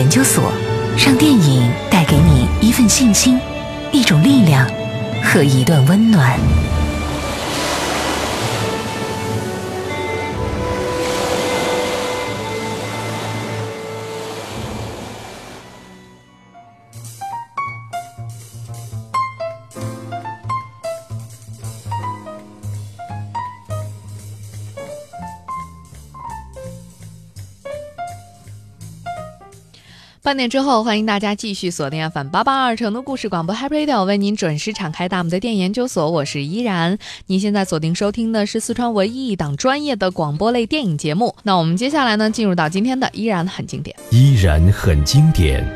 研究所，让电影带给你一份信心、一种力量和一段温暖。半点之后，欢迎大家继续锁定 FM 八八二成都故事广播 Happy Radio，为您准时敞开大门的电影研究所，我是依然。您现在锁定收听的是四川唯一一档专业的广播类电影节目。那我们接下来呢，进入到今天的依然很经典，依然很经典，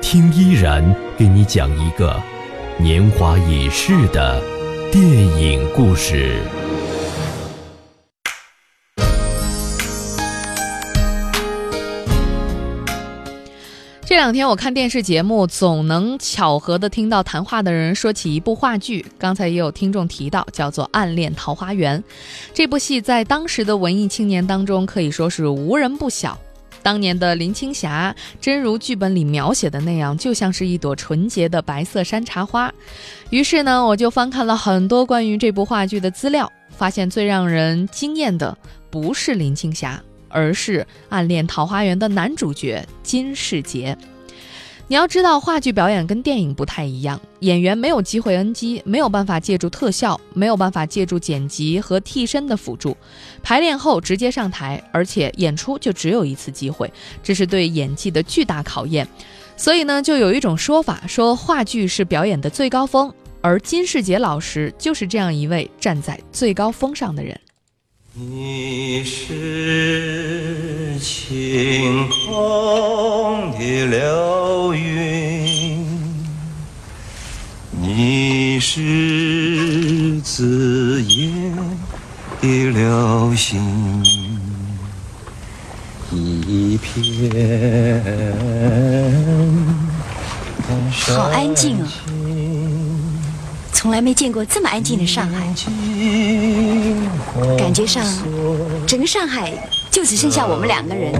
听依然给你讲一个年华已逝的电影故事。两天我看电视节目，总能巧合的听到谈话的人说起一部话剧。刚才也有听众提到，叫做《暗恋桃花源》。这部戏在当时的文艺青年当中可以说是无人不晓。当年的林青霞，真如剧本里描写的那样，就像是一朵纯洁的白色山茶花。于是呢，我就翻看了很多关于这部话剧的资料，发现最让人惊艳的不是林青霞。而是《暗恋桃花源》的男主角金世杰。你要知道，话剧表演跟电影不太一样，演员没有机会 NG，没有办法借助特效，没有办法借助剪辑和替身的辅助，排练后直接上台，而且演出就只有一次机会，这是对演技的巨大考验。所以呢，就有一种说法，说话剧是表演的最高峰，而金世杰老师就是这样一位站在最高峰上的人。你是晴空的流云，你是紫烟的流星，一片好安静哦，从来没见过这么安静的上海。感觉上，整个上海就只剩下我们两个人。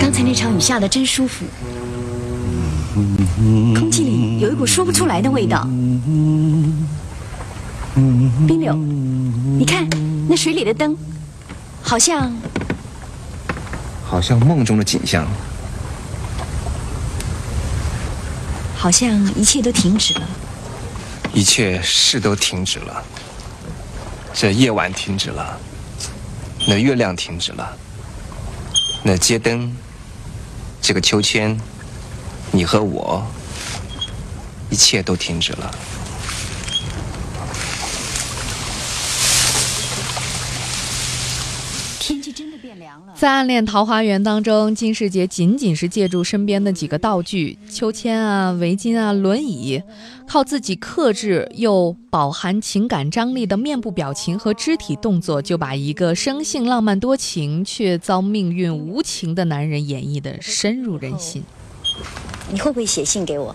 刚才那场雨下的真舒服，空气里有一股说不出来的味道。冰柳，你看那水里的灯，好像，好像梦中的景象，好像一切都停止了。一切是都停止了，这夜晚停止了，那月亮停止了，那街灯，这个秋千，你和我，一切都停止了。在《暗恋桃花源》当中，金世杰仅仅是借助身边的几个道具——秋千啊、围巾啊、轮椅，靠自己克制又饱含情感张力的面部表情和肢体动作，就把一个生性浪漫多情却遭命运无情的男人演绎的深入人心。你会不会写信给我？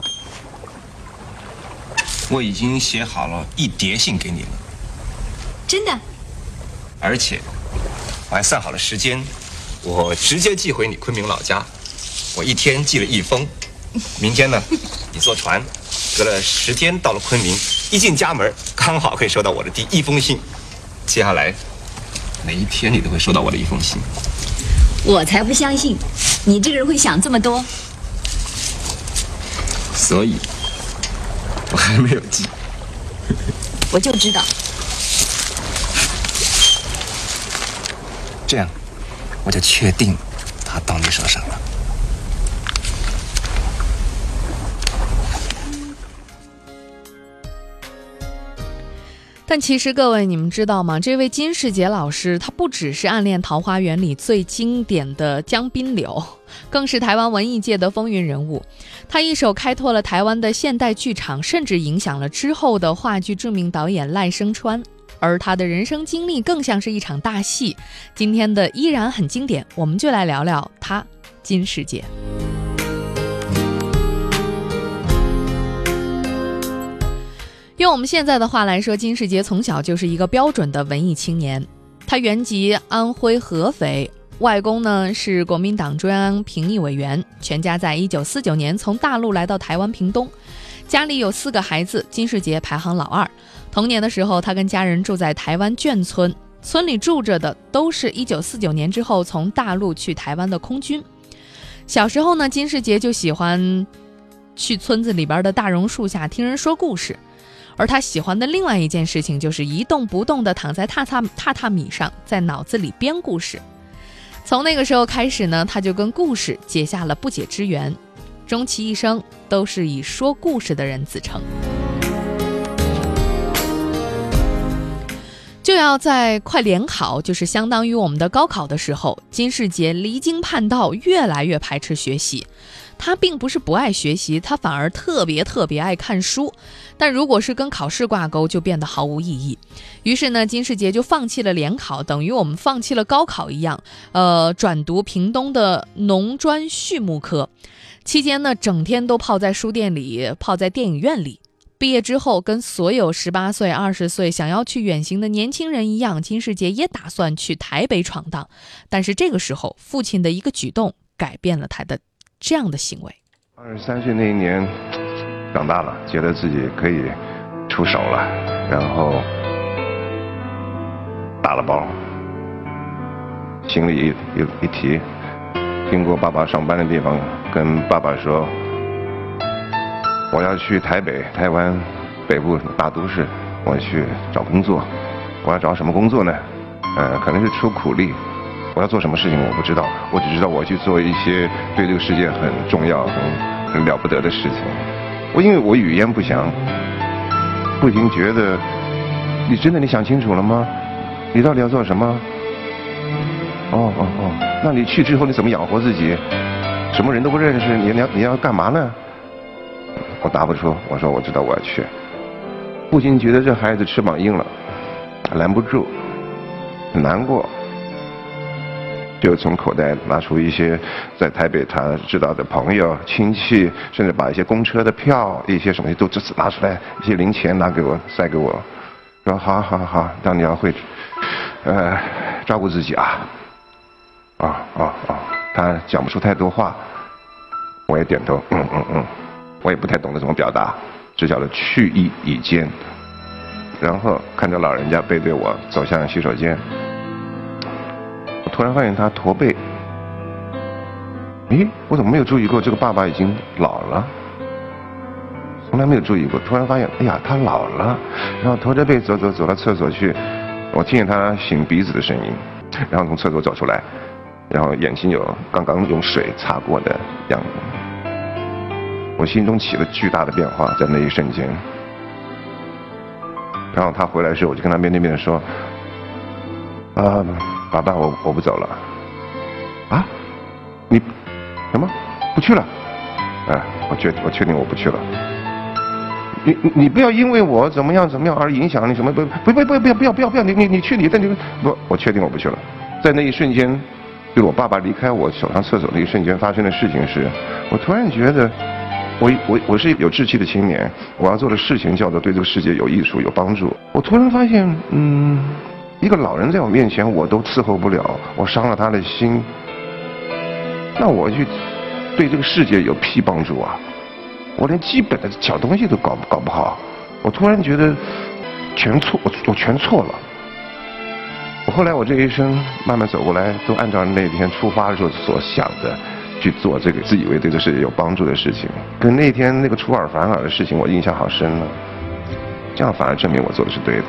我已经写好了一叠信给你了。真的？而且我还算好了时间。我直接寄回你昆明老家，我一天寄了一封。明天呢，你坐船，隔了十天到了昆明，一进家门刚好可以收到我的第一封信。接下来每一天你都会收到我的一封信。我才不相信，你这个人会想这么多。所以，我还没有寄。我就知道。这样。我就确定，他到你手上了。但其实各位，你们知道吗？这位金世杰老师，他不只是《暗恋桃花源》里最经典的江滨柳，更是台湾文艺界的风云人物。他一手开拓了台湾的现代剧场，甚至影响了之后的话剧著名导演赖声川。而他的人生经历更像是一场大戏。今天的依然很经典，我们就来聊聊他金世杰。用我们现在的话来说，金世杰从小就是一个标准的文艺青年。他原籍安徽合肥，外公呢是国民党中央评议委员，全家在一九四九年从大陆来到台湾屏东，家里有四个孩子，金世杰排行老二。童年的时候，他跟家人住在台湾眷村，村里住着的都是一九四九年之后从大陆去台湾的空军。小时候呢，金世杰就喜欢去村子里边的大榕树下听人说故事。而他喜欢的另外一件事情，就是一动不动地躺在榻榻榻榻米上，在脑子里编故事。从那个时候开始呢，他就跟故事结下了不解之缘，终其一生都是以说故事的人自称。就要在快联考，就是相当于我们的高考的时候，金世杰离经叛道，越来越排斥学习。他并不是不爱学习，他反而特别特别爱看书。但如果是跟考试挂钩，就变得毫无意义。于是呢，金世杰就放弃了联考，等于我们放弃了高考一样。呃，转读屏东的农专畜牧科，期间呢，整天都泡在书店里，泡在电影院里。毕业之后，跟所有十八岁、二十岁想要去远行的年轻人一样，金世杰也打算去台北闯荡。但是这个时候，父亲的一个举动改变了他的。这样的行为。二十三岁那一年，长大了，觉得自己可以出手了，然后打了包，行李一一一提，经过爸爸上班的地方，跟爸爸说，我要去台北，台湾北部大都市，我去找工作，我要找什么工作呢？呃，可能是出苦力。我要做什么事情我不知道，我只知道我去做一些对这个世界很重要、很很了不得的事情。我因为我语言不详，不停觉得，你真的你想清楚了吗？你到底要做什么？哦哦哦，那你去之后你怎么养活自己？什么人都不认识，你你要你要干嘛呢？我答不出，我说我知道我要去。父亲觉得这孩子翅膀硬了，拦不住，很难过。就从口袋拿出一些在台北他知道的朋友、亲戚，甚至把一些公车的票、一些什么都这次拿出来，一些零钱拿给我，塞给我，说好好好，但你要会，呃，照顾自己啊，啊啊啊！他讲不出太多话，我也点头，嗯嗯嗯，我也不太懂得怎么表达，只晓得去意已坚。然后看着老人家背对我走向洗手间。突然发现他驼背，咦，我怎么没有注意过这个爸爸已经老了？从来没有注意过。突然发现，哎呀，他老了。然后驼着背走走走到厕所去，我听见他擤鼻子的声音，然后从厕所走出来，然后眼睛有刚刚用水擦过的样子。我心中起了巨大的变化，在那一瞬间。然后他回来时候，我就跟他面对面的说，啊。爸爸，我我不走了。啊？你什么？不去了？哎，我确我确定我不去了。你你不要因为我怎么样怎么样而影响你什么不不不不不要不要不要不要你你你去你的你不我确定我不去了。在那一瞬间，就我爸爸离开我走上厕所那一瞬间发生的事情是，我突然觉得，我我我是有志气的青年，我要做的事情叫做对这个世界有益处有帮助。我突然发现，嗯。一个老人在我面前，我都伺候不了，我伤了他的心，那我去对这个世界有屁帮助啊？我连基本的小东西都搞搞不好，我突然觉得全错，我我全错了。后来我这一生慢慢走过来，都按照那天出发的时候所想的去做这个自以为对这世界有帮助的事情。可那天那个出尔反尔的事情，我印象好深了。这样反而证明我做的是对的。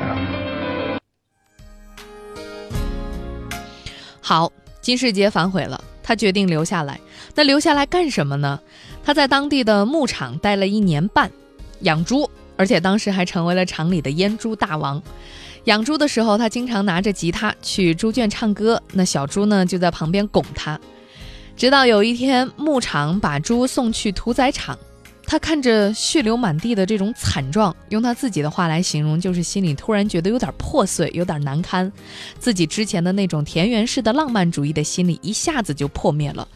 好，金世杰反悔了，他决定留下来。那留下来干什么呢？他在当地的牧场待了一年半，养猪，而且当时还成为了厂里的阉猪大王。养猪的时候，他经常拿着吉他去猪圈唱歌，那小猪呢就在旁边拱他。直到有一天，牧场把猪送去屠宰场。他看着血流满地的这种惨状，用他自己的话来形容，就是心里突然觉得有点破碎，有点难堪。自己之前的那种田园式的浪漫主义的心理一下子就破灭了。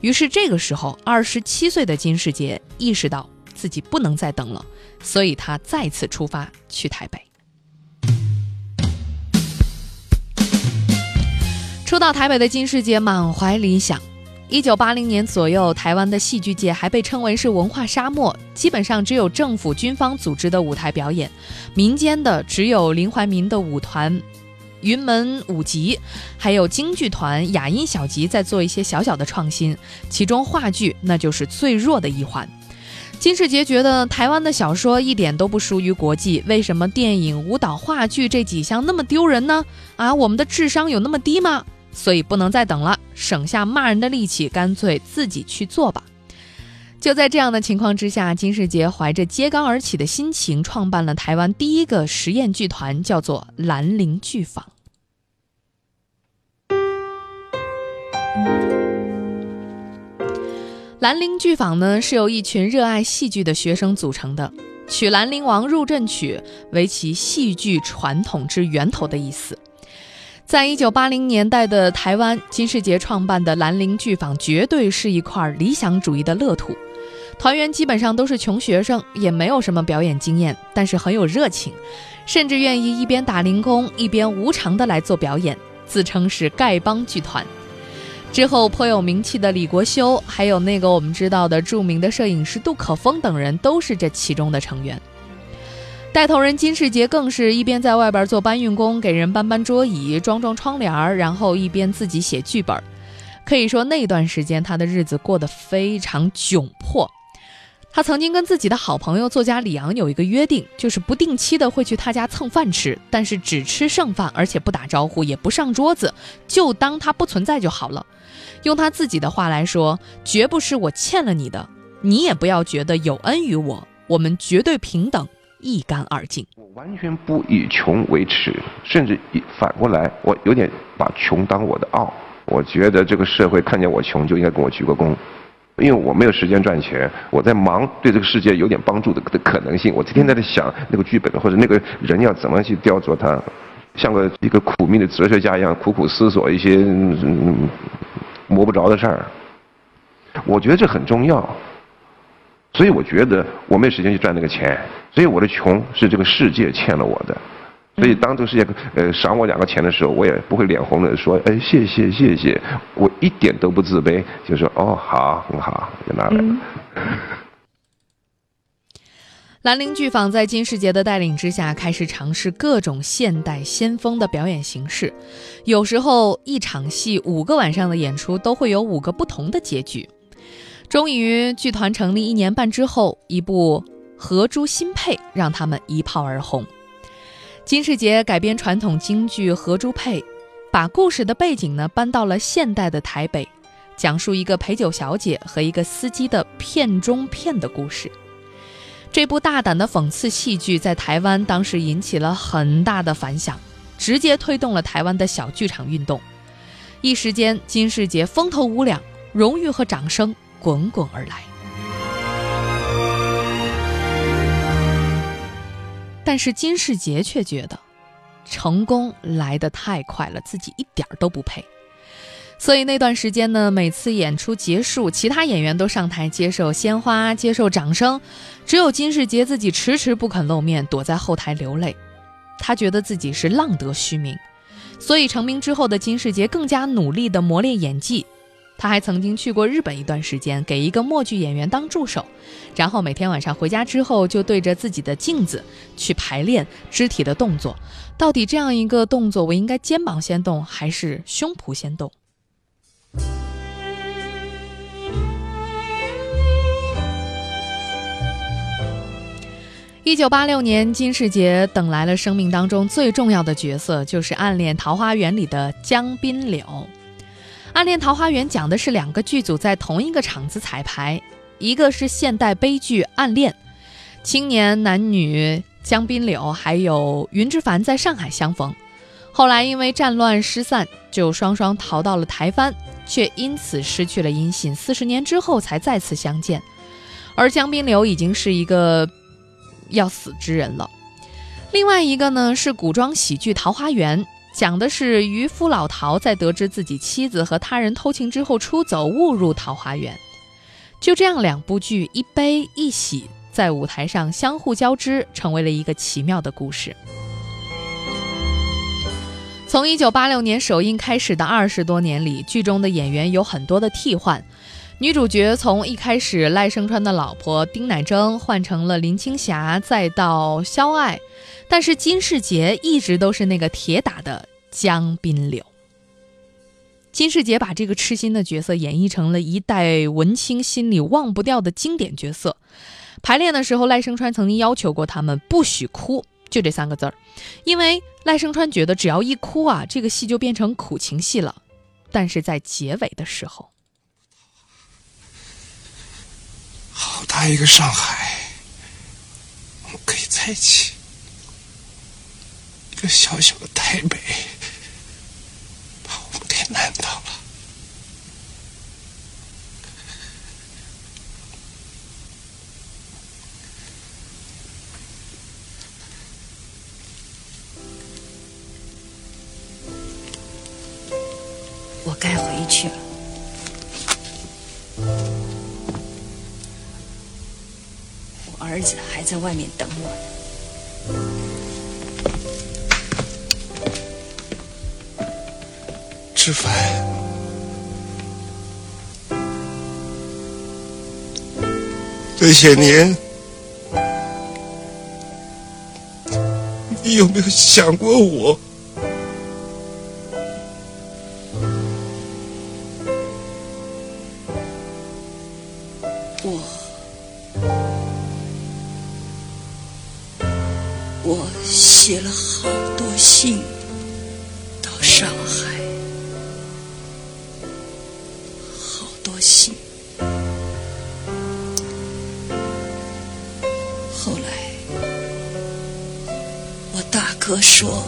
于是这个时候，二十七岁的金世杰意识到自己不能再等了，所以他再次出发去台北。初到台北的金世杰满怀理想。一九八零年左右，台湾的戏剧界还被称为是文化沙漠，基本上只有政府军方组织的舞台表演，民间的只有林怀民的舞团。云门舞集，还有京剧团、雅音小集在做一些小小的创新，其中话剧那就是最弱的一环。金世杰觉得台湾的小说一点都不输于国际，为什么电影、舞蹈、话剧这几项那么丢人呢？啊，我们的智商有那么低吗？所以不能再等了，省下骂人的力气，干脆自己去做吧。就在这样的情况之下，金世杰怀着揭竿而起的心情，创办了台湾第一个实验剧团，叫做兰陵剧坊。兰陵剧坊呢，是由一群热爱戏剧的学生组成的，取《兰陵王入阵曲》为其戏剧传统之源头的意思。在一九八零年代的台湾，金世杰创办的兰陵剧坊绝对是一块理想主义的乐土。团员基本上都是穷学生，也没有什么表演经验，但是很有热情，甚至愿意一边打零工一边无偿的来做表演，自称是丐帮剧团。之后颇有名气的李国修，还有那个我们知道的著名的摄影师杜可风等人，都是这其中的成员。带头人金世杰更是一边在外边做搬运工，给人搬搬桌椅、装装窗帘，然后一边自己写剧本。可以说那段时间他的日子过得非常窘迫。他曾经跟自己的好朋友作家李昂有一个约定，就是不定期的会去他家蹭饭吃，但是只吃剩饭，而且不打招呼，也不上桌子，就当他不存在就好了。用他自己的话来说，绝不是我欠了你的，你也不要觉得有恩于我，我们绝对平等，一干二净。我完全不以穷为耻，甚至以反过来，我有点把穷当我的傲。我觉得这个社会看见我穷就应该跟我鞠个躬。因为我没有时间赚钱，我在忙对这个世界有点帮助的的可能性。我天天在想那个剧本或者那个人要怎么去雕琢它，像个一个苦命的哲学家一样苦苦思索一些嗯摸不着的事儿。我觉得这很重要，所以我觉得我没有时间去赚那个钱，所以我的穷是这个世界欠了我的。所以，当这个世界呃赏我两个钱的时候，我也不会脸红的说，哎，谢谢谢谢，我一点都不自卑，就说哦，好，很好，就拿来了。兰陵剧坊在金世杰的带领之下，开始尝试各种现代先锋的表演形式，有时候一场戏五个晚上的演出都会有五个不同的结局。终于，剧团成立一年半之后，一部《合珠新配》让他们一炮而红。金世杰改编传统京剧《合珠配》，把故事的背景呢搬到了现代的台北，讲述一个陪酒小姐和一个司机的骗中骗的故事。这部大胆的讽刺戏剧在台湾当时引起了很大的反响，直接推动了台湾的小剧场运动。一时间，金世杰风头无两，荣誉和掌声滚滚而来。但是金世杰却觉得，成功来得太快了，自己一点都不配。所以那段时间呢，每次演出结束，其他演员都上台接受鲜花、接受掌声，只有金世杰自己迟迟不肯露面，躲在后台流泪。他觉得自己是浪得虚名，所以成名之后的金世杰更加努力地磨练演技。他还曾经去过日本一段时间，给一个默剧演员当助手，然后每天晚上回家之后就对着自己的镜子去排练肢体的动作。到底这样一个动作，我应该肩膀先动还是胸脯先动？一九八六年，金世杰等来了生命当中最重要的角色，就是《暗恋桃花源》里的江滨柳。《暗恋桃花源》讲的是两个剧组在同一个场子彩排，一个是现代悲剧《暗恋》，青年男女江滨柳还有云之凡在上海相逢，后来因为战乱失散，就双双逃到了台湾，却因此失去了音信，四十年之后才再次相见，而江滨柳已经是一个要死之人了。另外一个呢是古装喜剧《桃花源》。讲的是渔夫老陶在得知自己妻子和他人偷情之后出走，误入桃花源。就这样，两部剧一悲一喜，在舞台上相互交织，成为了一个奇妙的故事。从一九八六年首映开始的二十多年里，剧中的演员有很多的替换。女主角从一开始赖声川的老婆丁乃真换成了林青霞，再到肖爱，但是金世杰一直都是那个铁打的江滨柳。金世杰把这个痴心的角色演绎成了一代文青心里忘不掉的经典角色。排练的时候，赖声川曾经要求过他们不许哭，就这三个字儿，因为赖声川觉得只要一哭啊，这个戏就变成苦情戏了。但是在结尾的时候。好大一个上海，我们可以在一起；一个小小的台北，把我们给难倒。在外面等我呢。志凡，这些年，你有没有想过我？我大哥说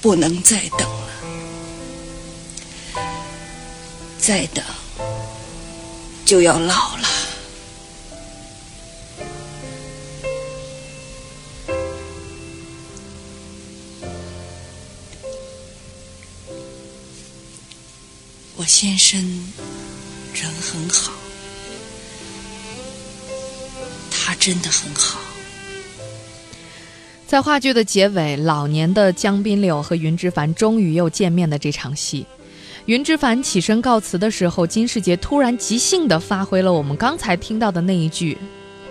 不能再等了，再等就要老了。我先生人很好，他真的很好。在话剧的结尾，老年的江滨柳和云之凡终于又见面的这场戏，云之凡起身告辞的时候，金世杰突然即兴的发挥了我们刚才听到的那一句：“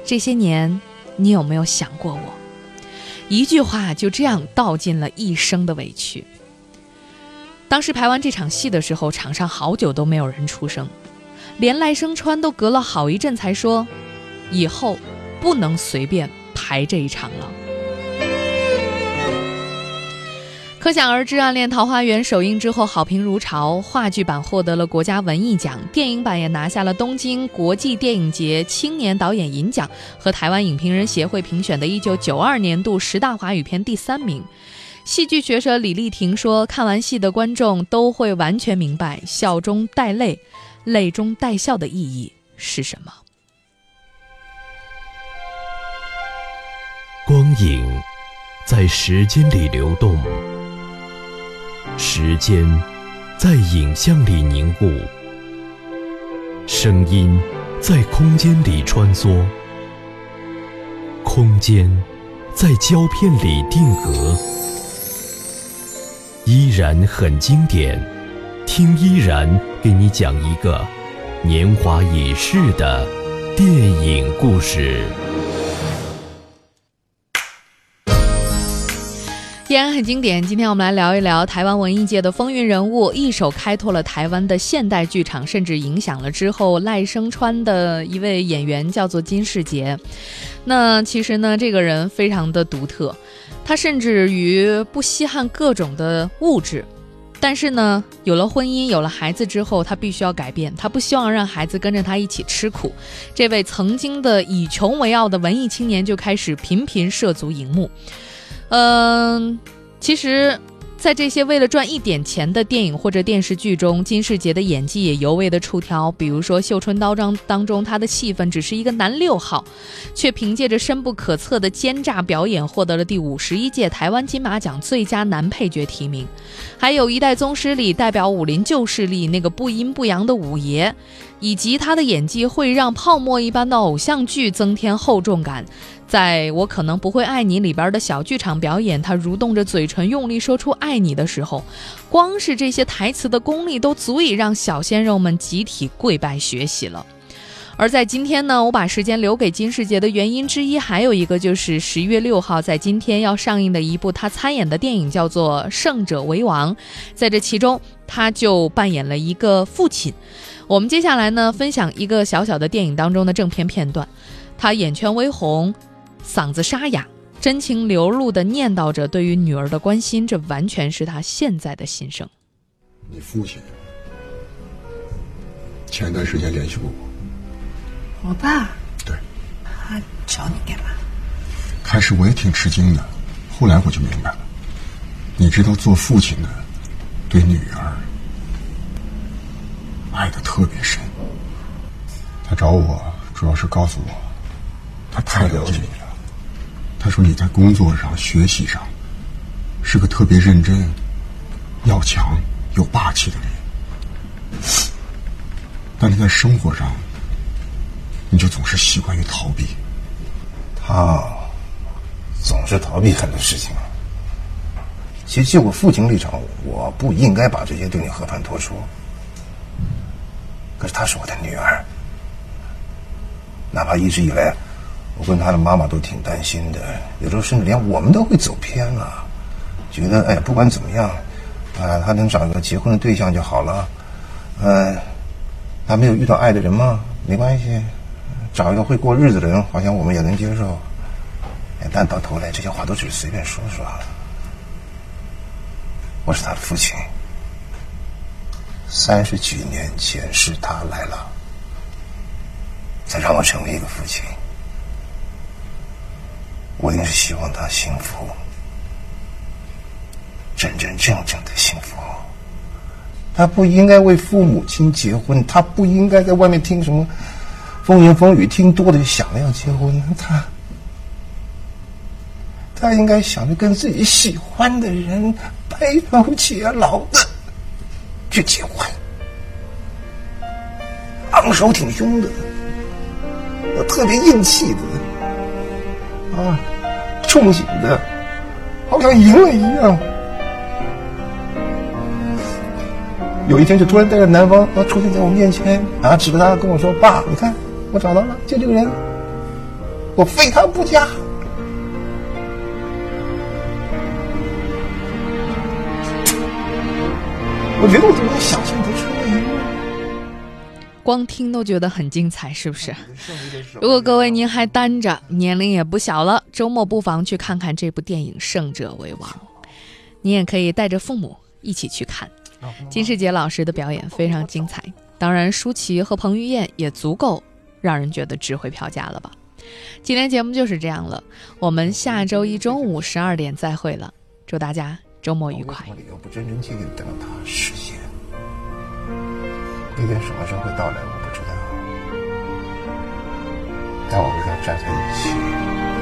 这些年，你有没有想过我？”一句话就这样道尽了一生的委屈。当时排完这场戏的时候，场上好久都没有人出声，连赖声川都隔了好一阵才说：“以后不能随便排这一场了。”可想而知，《暗恋桃花源》首映之后好评如潮，话剧版获得了国家文艺奖，电影版也拿下了东京国际电影节青年导演银奖和台湾影评人协会评选的1992年度十大华语片第三名。戏剧学者李丽婷说：“看完戏的观众都会完全明白笑中带泪、泪中带笑的意义是什么。光影在时间里流动，时间在影像里凝固，声音在空间里穿梭，空间在胶片里定格。”依然很经典，听依然给你讲一个年华已逝的电影故事。依然很经典。今天我们来聊一聊台湾文艺界的风云人物，一手开拓了台湾的现代剧场，甚至影响了之后赖声川的一位演员，叫做金世杰。那其实呢，这个人非常的独特。他甚至于不稀罕各种的物质，但是呢，有了婚姻，有了孩子之后，他必须要改变。他不希望让孩子跟着他一起吃苦。这位曾经的以穷为傲的文艺青年就开始频频涉足荧幕。嗯，其实。在这些为了赚一点钱的电影或者电视剧中，金世杰的演技也尤为的出挑。比如说《绣春刀章》当中，他的戏份只是一个男六号，却凭借着深不可测的奸诈表演，获得了第五十一届台湾金马奖最佳男配角提名。还有一代宗师里代表武林旧势力那个不阴不阳的五爷，以及他的演技会让泡沫一般的偶像剧增添厚重感。在我可能不会爱你里边的小剧场表演，他蠕动着嘴唇，用力说出爱你的时候，光是这些台词的功力都足以让小鲜肉们集体跪拜学习了。而在今天呢，我把时间留给金世杰的原因之一，还有一个就是十一月六号在今天要上映的一部他参演的电影，叫做《胜者为王》。在这其中，他就扮演了一个父亲。我们接下来呢，分享一个小小的电影当中的正片片段。他眼圈微红，嗓子沙哑，真情流露的念叨着对于女儿的关心，这完全是他现在的心声。你父亲前段时间联系过我。我爸，对，他找你干嘛？开始我也挺吃惊的，后来我就明白了。你知道，做父亲的对女儿爱的特别深。他找我主要是告诉我，他太了解你了。他说你在工作上、学习上是个特别认真、要强又霸气的人，但是在生活上。你就总是习惯于逃避，他总是逃避很多事情。其实就我父亲立场，我不应该把这些对你和盘托出。可是她是我的女儿，哪怕一直以来，我跟他的妈妈都挺担心的，有时候甚至连我们都会走偏了，觉得哎，不管怎么样，啊，他能找一个结婚的对象就好了。嗯，他没有遇到爱的人吗？没关系。找一个会过日子的人，好像我们也能接受。但到头来，这些话都只是随便说说。我是他的父亲，三十几年前是他来了，才让我成为一个父亲。我应是希望他幸福，真真正正的幸福。他不应该为父母亲结婚，他不应该在外面听什么。风言风语听多了就想着要结婚，他他应该想着跟自己喜欢的人白头偕老的去结婚，昂首挺胸的，我特别硬气的，啊，憧憬的，好像赢了一样。有一天就突然带着男方他出现在我面前，啊，指着他跟我说：“爸，你看。”我找到了，就这个人，我非他不嫁。我觉得我怎么想象不出来？光听都觉得很精彩，是不是？如果各位您还单着，年龄也不小了，周末不妨去看看这部电影《胜者为王》。你也可以带着父母一起去看。金世杰老师的表演非常精彩，当然舒淇和彭于晏也足够。让人觉得值回票价了吧？今天节目就是这样了，我们下周一中午十二点再会了，祝大家周末愉快。不真真切切等到他实现，那天什么时候会到来，我不知道，但我们要站在一起。